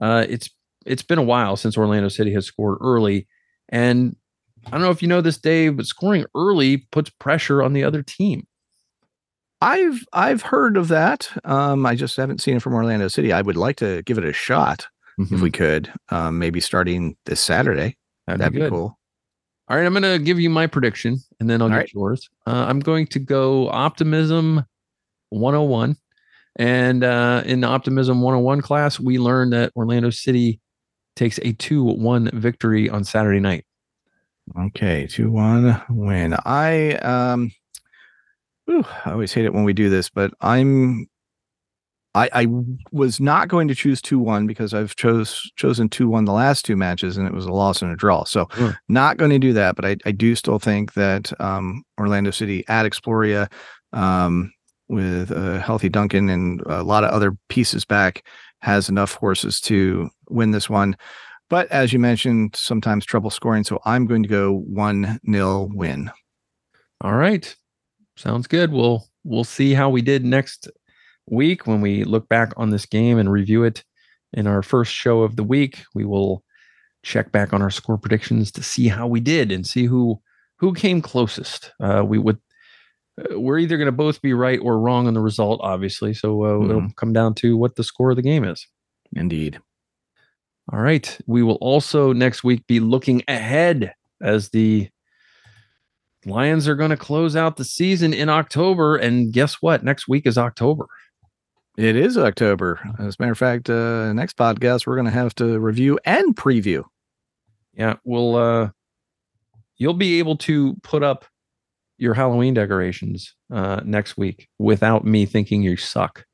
Uh, it's it's been a while since Orlando City has scored early, and I don't know if you know this, Dave, but scoring early puts pressure on the other team. I've I've heard of that. Um, I just haven't seen it from Orlando City. I would like to give it a shot if we could. Um, maybe starting this Saturday. That'd, That'd be, be cool. All right, I'm going to give you my prediction, and then I'll All get right. yours. Uh, I'm going to go optimism 101, and uh, in the optimism 101 class, we learned that Orlando City takes a two-one victory on Saturday night. Okay, two one win. I um, whew, I always hate it when we do this, but I'm. I, I was not going to choose two one because I've chose chosen two one the last two matches and it was a loss and a draw. So Sure. not going to do that. But I, I do still think that um, Orlando City at Exploria um, with a healthy Duncan and a lot of other pieces back has enough horses to win this one. But as you mentioned, sometimes trouble scoring. So I'm going to go one nil win. All right. Sounds good. We'll we'll see how we did next week when we look back on this game and review it in our first show of the week. We will check back on our score predictions to see how we did and see who who came closest. Uh, we would uh, we're either going to both be right or wrong on the result, obviously. So uh, it'll come down to what the score of the game is. Indeed. All right. We will also next week be looking ahead as the Lions are going to close out the season in October. And guess what? Next week is October. It is October. As a matter of fact, uh, next podcast, we're going to have to review and preview. Yeah. We'll, uh, you'll be able to put up your Halloween decorations uh, next week without me thinking you suck.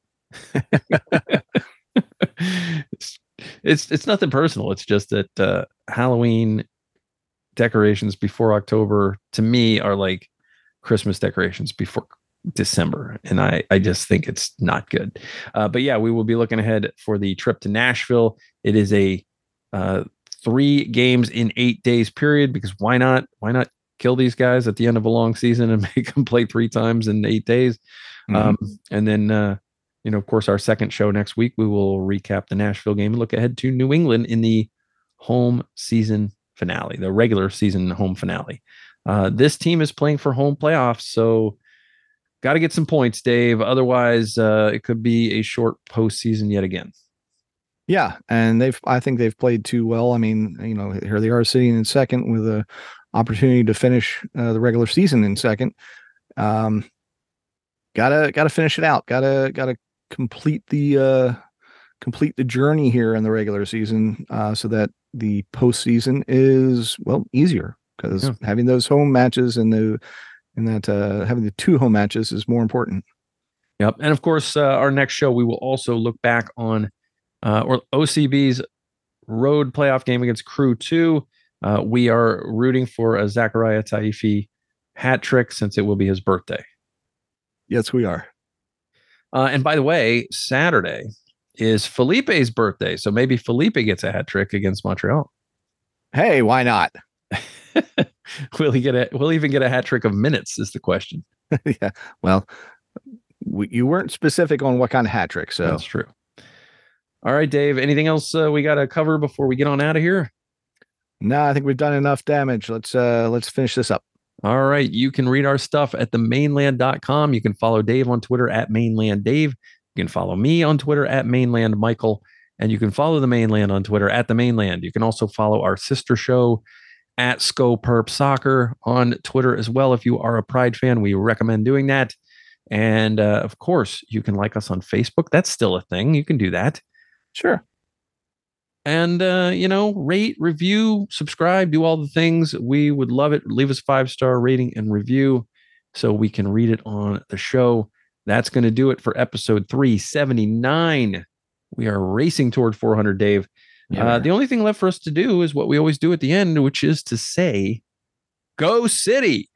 it's, it's it's nothing personal. It's just that uh, Halloween decorations before October to me are like Christmas decorations before December, and I I just think it's not good. Uh, but yeah, we will be looking ahead for the trip to Nashville. It is a uh, three games in eight days period because why not? Why not kill these guys at the end of a long season and make them play three times in eight days? Um, and then, uh, you know, of course, our second show next week, we will recap the Nashville game and look ahead to New England in the home season finale, the regular season home finale. Uh, this team is playing for home playoffs, so got to get some points, Dave. Otherwise, uh, it could be a short postseason yet again. Yeah, and they've I think they've played too well. I mean, you know, here they are sitting in second with a opportunity to finish uh, the regular season in second. Um, gotta gotta finish it out. Gotta gotta complete the uh, complete the journey here in the regular season, uh, so that the postseason is well easier because Yeah. having those home matches and the and that uh, having the two home matches is more important. Yep. And of course, uh, our next show, we will also look back on uh, or OCB's road playoff game against Crew 2. Uh, we are rooting for a Zakaria Taifi hat trick since it will be his birthday. Yes, we are. Uh, and by the way, Saturday is Felipe's birthday. So maybe Felipe gets a hat trick against Montreal. Hey, why not? will he get a, will he even get a hat trick of minutes is the question. yeah. Well, we, you weren't specific on what kind of hat trick, so That's true. All right, Dave. Anything else uh, we got to cover before we get on out of here? no, I think we've done enough damage. Let's uh let's finish this up. All right. You can read our stuff at themainland.com. You can follow Dave on Twitter at mainlanddave. You can follow me on Twitter at mainlandmichael. And you can follow the mainland on Twitter at the mainland. You can also follow our sister show at Sco Perp Soccer on Twitter as well. If you are a Pride fan, we recommend doing that. And uh, of course, you can like us on Facebook. That's still a thing. You can do that. Sure. And, uh, you know, rate, review, subscribe, do all the things. We would love it. Leave us five star rating and review so we can read it on the show. That's going to do it for episode 379. We are racing toward 400, Dave. Yeah. Uh, the only thing left for us to do is what we always do at the end, which is to say, Go City.